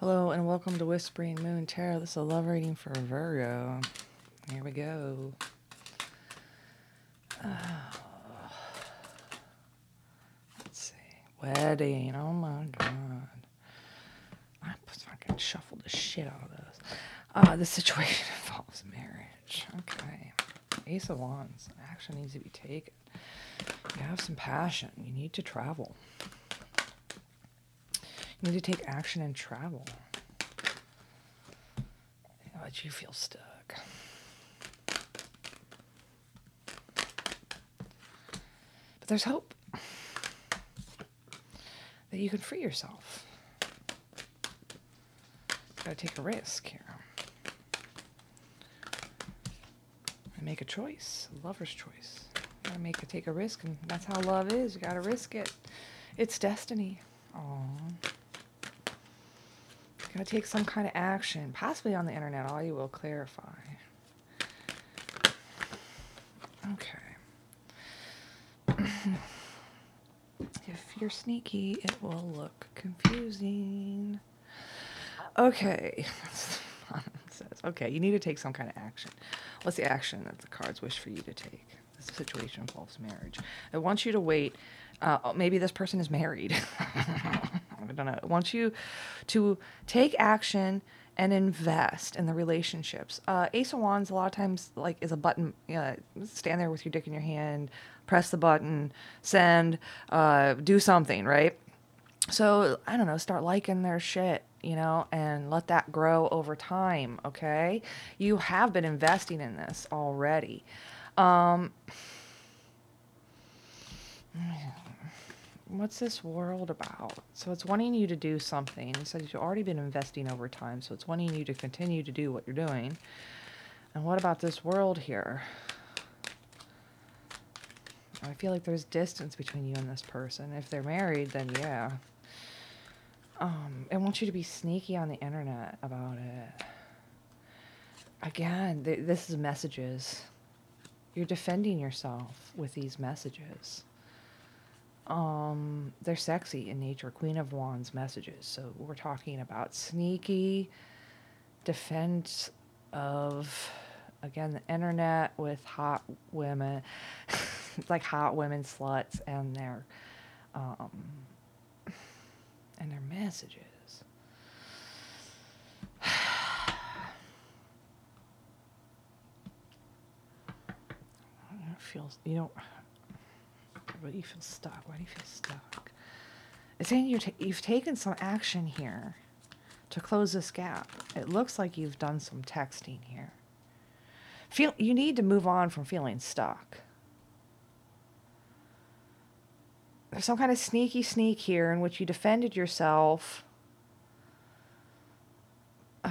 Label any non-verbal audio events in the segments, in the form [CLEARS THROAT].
Hello and welcome to Whispering Moon Tarot. This is a love reading for Virgo. Here we go. Oh. Let's see. Wedding. Oh my god. I fucking shuffled the shit out of this. Uh, the situation [LAUGHS] involves marriage. Okay. Ace of Wands. Action needs to be taken. You have some passion. You need to travel. Need to take action and travel. But you feel stuck. But there's hope that you can free yourself. Gotta take a risk here. And make a choice, a lover's choice. You gotta make a take a risk, and that's how love is. You gotta risk it. It's destiny. Aww. Gotta take some kind of action, possibly on the internet. All you will clarify. Okay. [CLEARS THROAT] if you're sneaky, it will look confusing. Okay. says, [LAUGHS] okay, you need to take some kind of action. What's the action that the cards wish for you to take? This situation involves marriage. I want you to wait. Uh, maybe this person is married. [LAUGHS] I don't know. I want you to take action and invest in the relationships. Uh, Ace of Wands, a lot of times, like, is a button. Uh, stand there with your dick in your hand, press the button, send, uh, do something, right? So I don't know. Start liking their shit, you know, and let that grow over time. Okay, you have been investing in this already. Um, what's this world about? So it's wanting you to do something. So you've already been investing over time. So it's wanting you to continue to do what you're doing. And what about this world here? I feel like there's distance between you and this person. If they're married, then yeah. Um, I want you to be sneaky on the internet about it. Again, th- this is messages. You're defending yourself with these messages um, they're sexy in nature. Queen of Wands messages. So we're talking about sneaky defense of again the internet with hot women, [LAUGHS] like hot women sluts and their um, and their messages. [SIGHS] feels you know but you feel stuck. Why do you feel stuck? It's saying you you've taken some action here to close this gap. It looks like you've done some texting here. Feel you need to move on from feeling stuck. There's some kind of sneaky sneak here in which you defended yourself, [SIGHS]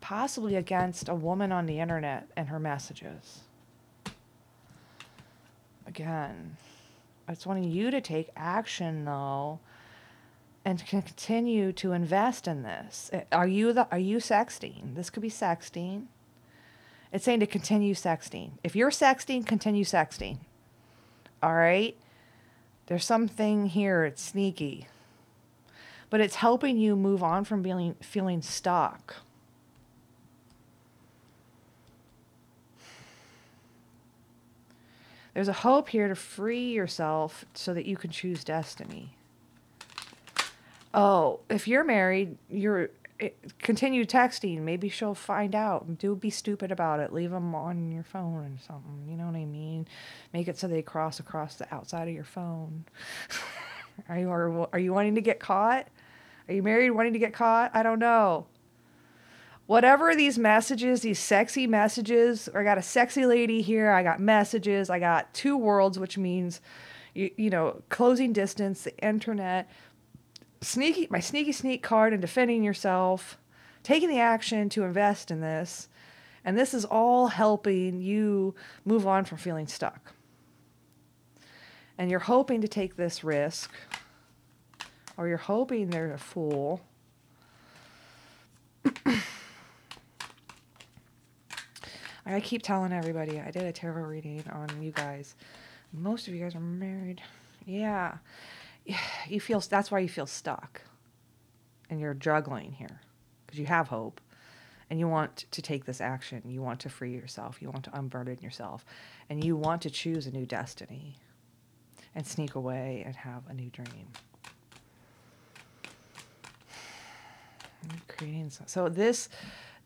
possibly against a woman on the internet and her messages. Again, it's wanting you to take action though and continue to invest in this. Eh, are you the are you sexting? This could be sexting. It's saying to continue sexting. If you're sexting, continue sexting. All right? There's something here, it's sneaky. But it's helping you move on from feeling feeling stuck. There's a hope here to free yourself so that you can choose destiny. Oh, if you're married, you're eh, continue texting. Maybe she'll find out. Do be stupid about it. Leave them on your phone or something. You know what I mean? Make it so they cross across the outside of your phone. [LAUGHS] are you are, are you wanting to get caught? Are you married wanting to get caught? I don't know whatever these messages, these sexy messages, I got a sexy lady here, I got messages, I got two worlds, which means, you, you know, closing distance, the internet, sneaky, my sneaky sneak card and defending yourself, taking the action to invest in this. And this is all helping you move on from feeling stuck. And you're hoping to take this risk, or you're hoping they're a fool. I keep telling everybody I did a tarot reading on you guys. Most of you guys are married. Yeah. [SIGHS] You feel that's why you feel stuck. and you're juggling here because you have hope and you want to take this action. You want to free yourself. You want to unburden yourself. And you want to choose a new destiny and sneak away and have a new dream. [SIGHS] Creating so, so this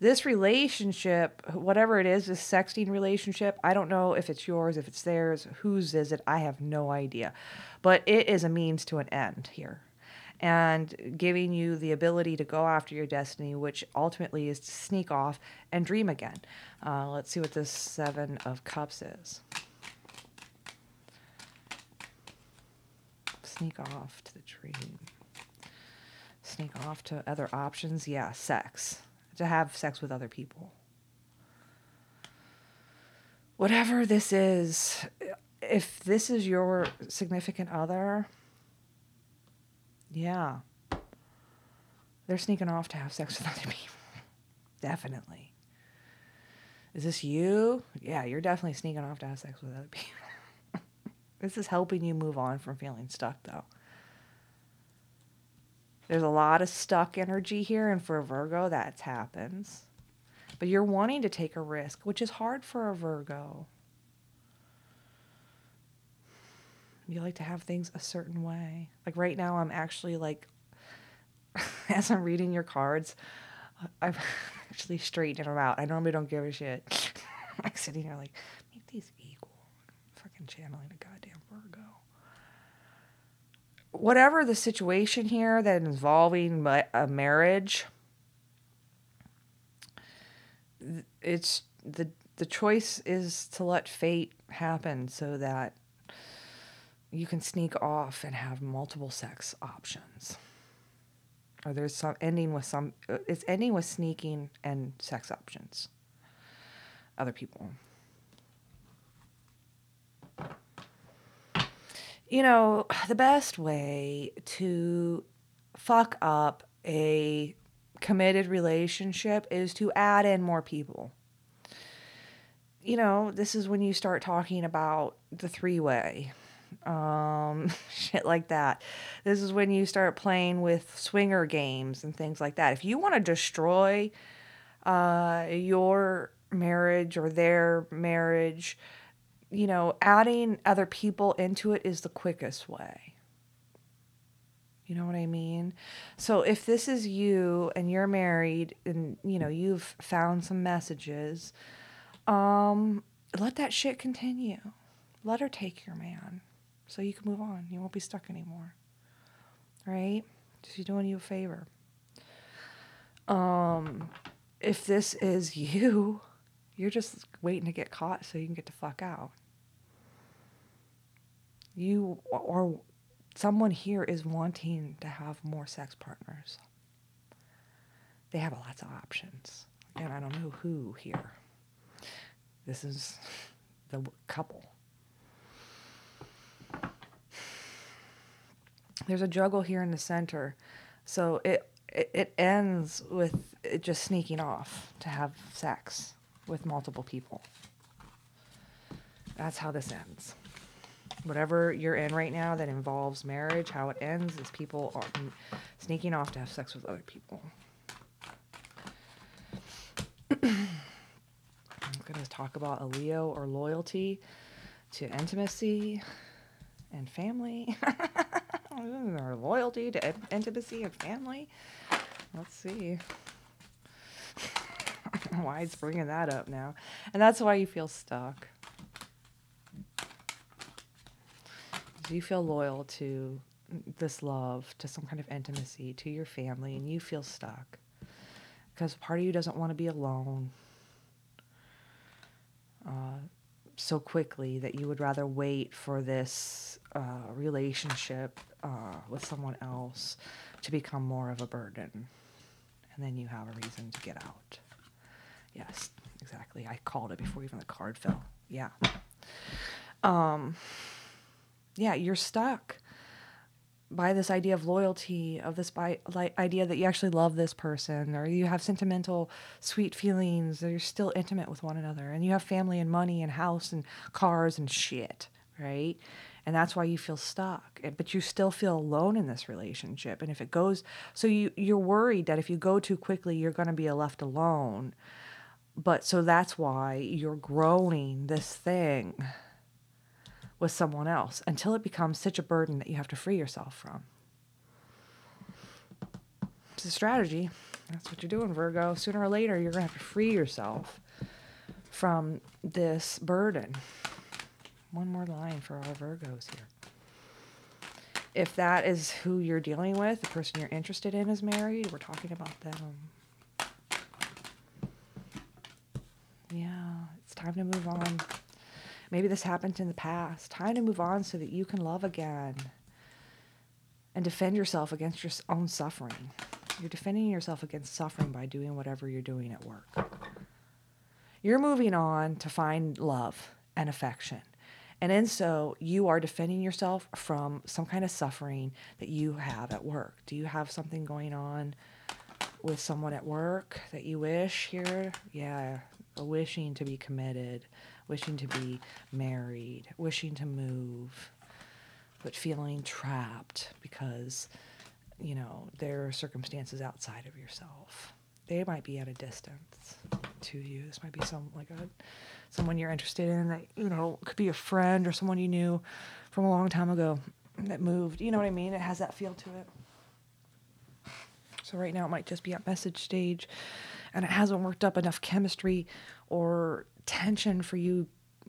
this relationship, whatever it is, this sexting relationship, I don't know if it's yours, if it's theirs, whose is it, I have no idea. But it is a means to an end here. And giving you the ability to go after your destiny, which ultimately is to sneak off and dream again. Uh, let's see what this Seven of Cups is. Sneak off to the dream. Sneak off to other options. Yeah, sex to have sex with other people. Whatever this is, if this is your significant other, yeah, they're sneaking off to have sex with [LAUGHS] other people. definitely. Is this you? Yeah, you're definitely sneaking off to have sex with other people. [LAUGHS] this is helping you move on from feeling stuck, though. There's a lot of stuck energy here, and for a Virgo, that happens. But you're wanting to take a risk, which is hard for a Virgo. You like to have things a certain way. Like right now, I'm actually like, [LAUGHS] as I'm reading your cards, I'm [LAUGHS] actually straightening them out. I normally don't give a shit. [LAUGHS] Like sitting here like, make these equal. fucking channeling a goddamn Virgo whatever the situation here that involving a marriage, it's the the choice is to let fate happen so that you can sneak off and have multiple sex options. Or there's some ending with some uh, it's ending with sneaking and sex options. Other people. You know, the best way to fuck up a committed relationship is to add in more people. You know, this is when you start talking about the three way, um, [LAUGHS] shit like that. This is when you start playing with swinger games and things like that. If you want to destroy uh, your marriage or their marriage, you know, adding other people into it is the quickest way. You know what I mean? So if this is you and you're married and you know, you've found some messages, um let that shit continue. Let her take your man so you can move on. You won't be stuck anymore. Right? She's doing you a favor. Um if this is [LAUGHS] you, you're just waiting to get caught so you can get the fuck out you or someone here is wanting to have more sex partners. They have lots of options. And I don't know who here. This is the couple. There's a juggle here in the center. So it, it, ends with it just sneaking off to have sex with multiple people. That's how this ends whatever you're in right now that involves marriage, how it ends is people sneaking off to have sex with other people. I'm going to talk about a Leo or loyalty to intimacy and family. [LAUGHS] or loyalty to intimacy and family. Let's see. [LAUGHS] why it's bringing that up now. And that's why you feel stuck. Do you feel loyal to this love, to some kind of intimacy, to your family, and you feel stuck because part of you doesn't want to be alone uh, so quickly that you would rather wait for this uh, relationship uh, with someone else to become more of a burden. And then you have a reason to get out. Yes, exactly. I called it before even the card fell. Yeah. Um, yeah, you're stuck by this idea of loyalty, of this by, like, idea that you actually love this person, or you have sentimental, sweet feelings, or you're still intimate with one another, and you have family and money and house and cars and shit, right? and that's why you feel stuck but you still feel alone in this relationship and if it goes so you you're worried that if you go too quickly you're going to be left alone but so that's why you're growing this thing with someone else until it becomes such a burden that you have to free yourself from it's a strategy that's what you're doing virgo sooner or later you're going to have to free yourself from this burden one more line for our Virgos here. If that is who you're dealing with, the person you're interested in is married, we're talking about them. Yeah, it's time to move on. Maybe this happened in the past. Time to move on so that you can love again and defend yourself against your own suffering. You're defending yourself against suffering by doing whatever you're doing at work. You're moving on to find love and affection. And in so, you are defending yourself from some kind of suffering that you have at work. Do you have something going on with someone at work that you wish here? Yeah, wishing to be committed, wishing to be married, wishing to move, but feeling trapped because, you know, there are circumstances outside of yourself. They might be at a distance to you. This might be some like a someone you're interested in that you know could be a friend or someone you knew from a long time ago that moved. You know what I mean? It has that feel to it. So right now it might just be at message stage and it hasn't worked up enough chemistry or tension for you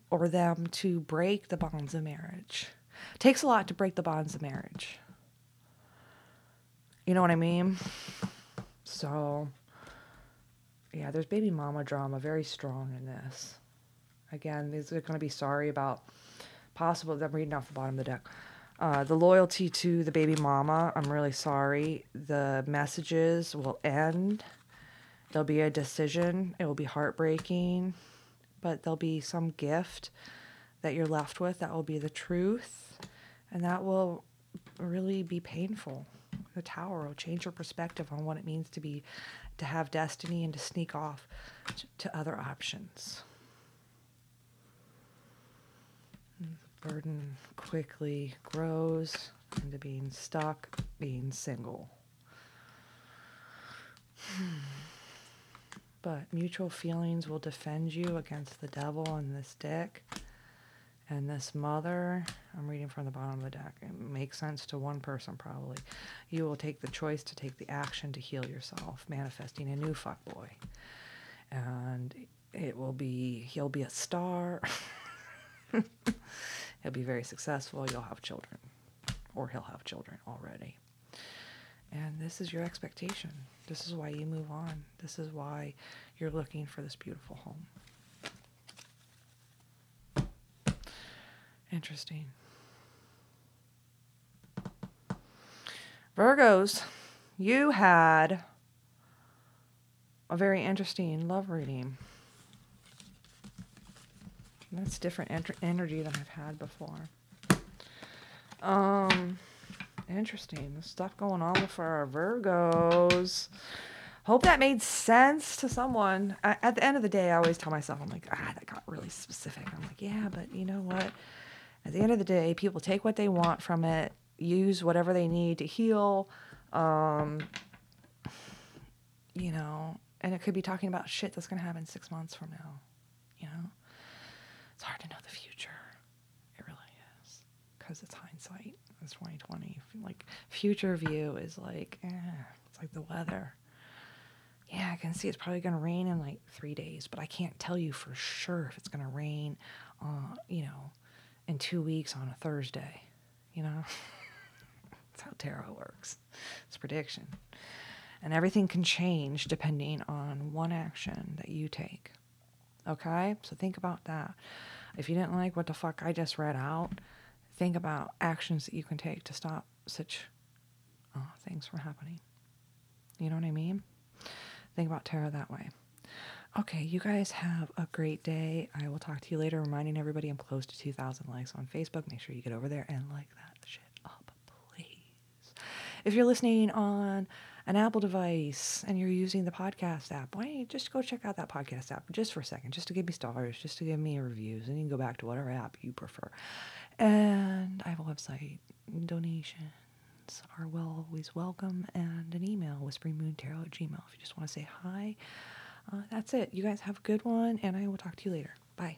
or them to break the bonds of marriage. It takes a lot to break the bonds of marriage. You know what I mean? So yeah, there's baby mama drama very strong in this. Again, these are going to be sorry about possible. I'm reading off the bottom of the deck. Uh, the loyalty to the baby mama, I'm really sorry. The messages will end. There'll be a decision. It will be heartbreaking, but there'll be some gift that you're left with that will be the truth, and that will really be painful. The tower will change your perspective on what it means to be, to have destiny and to sneak off to other options. The burden quickly grows into being stuck, being single. Hmm. But mutual feelings will defend you against the devil and this dick and this mother. I'm reading from the bottom of the deck. It makes sense to one person, probably. You will take the choice to take the action to heal yourself, manifesting a new fuckboy. And it will be, he'll be a star. [LAUGHS] He'll be very successful. You'll have children, or he'll have children already. And this is your expectation. This is why you move on. This is why you're looking for this beautiful home. Interesting. Virgos, you had a very interesting love reading. That's different ent- energy than I've had before. Um, interesting. The stuff going on for our Virgos. Hope that made sense to someone. I, at the end of the day, I always tell myself, I'm like, ah, that got really specific. I'm like, yeah, but you know what? At the end of the day, people take what they want from it, use whatever they need to heal. Um, you know, and it could be talking about shit that's going to happen six months from now, you know? it's hard to know the future. It really is because it's hindsight. It's 2020. Like future view is like, eh, it's like the weather. Yeah, I can see it's probably going to rain in like three days, but I can't tell you for sure if it's going to rain, uh, you know, in two weeks on a Thursday. You know, [LAUGHS] that's how tarot works. It's prediction, and everything can change depending on one action that you take. Okay? So think about that. If you didn't like what the fuck I just read out, think about actions that you can take to stop such uh, things from happening. You know what I mean? Think about tarot that way. Okay, you guys have a great day. I will talk to you later. Reminding everybody I'm close to 2,000 likes on Facebook. Make sure you get over there and like that shit up, please. If you're listening on an Apple device and you're using the podcast app, why don't you just go check out that podcast app just for a second, just to give me stars, just to give me reviews, and you can go back to whatever app you prefer. And I have a website. Donations are well always welcome. And an email, whisperingmoontarot at gmail, if you just want to say hi. Uh, that's it. You guys have a good one, and I will talk to you later. Bye.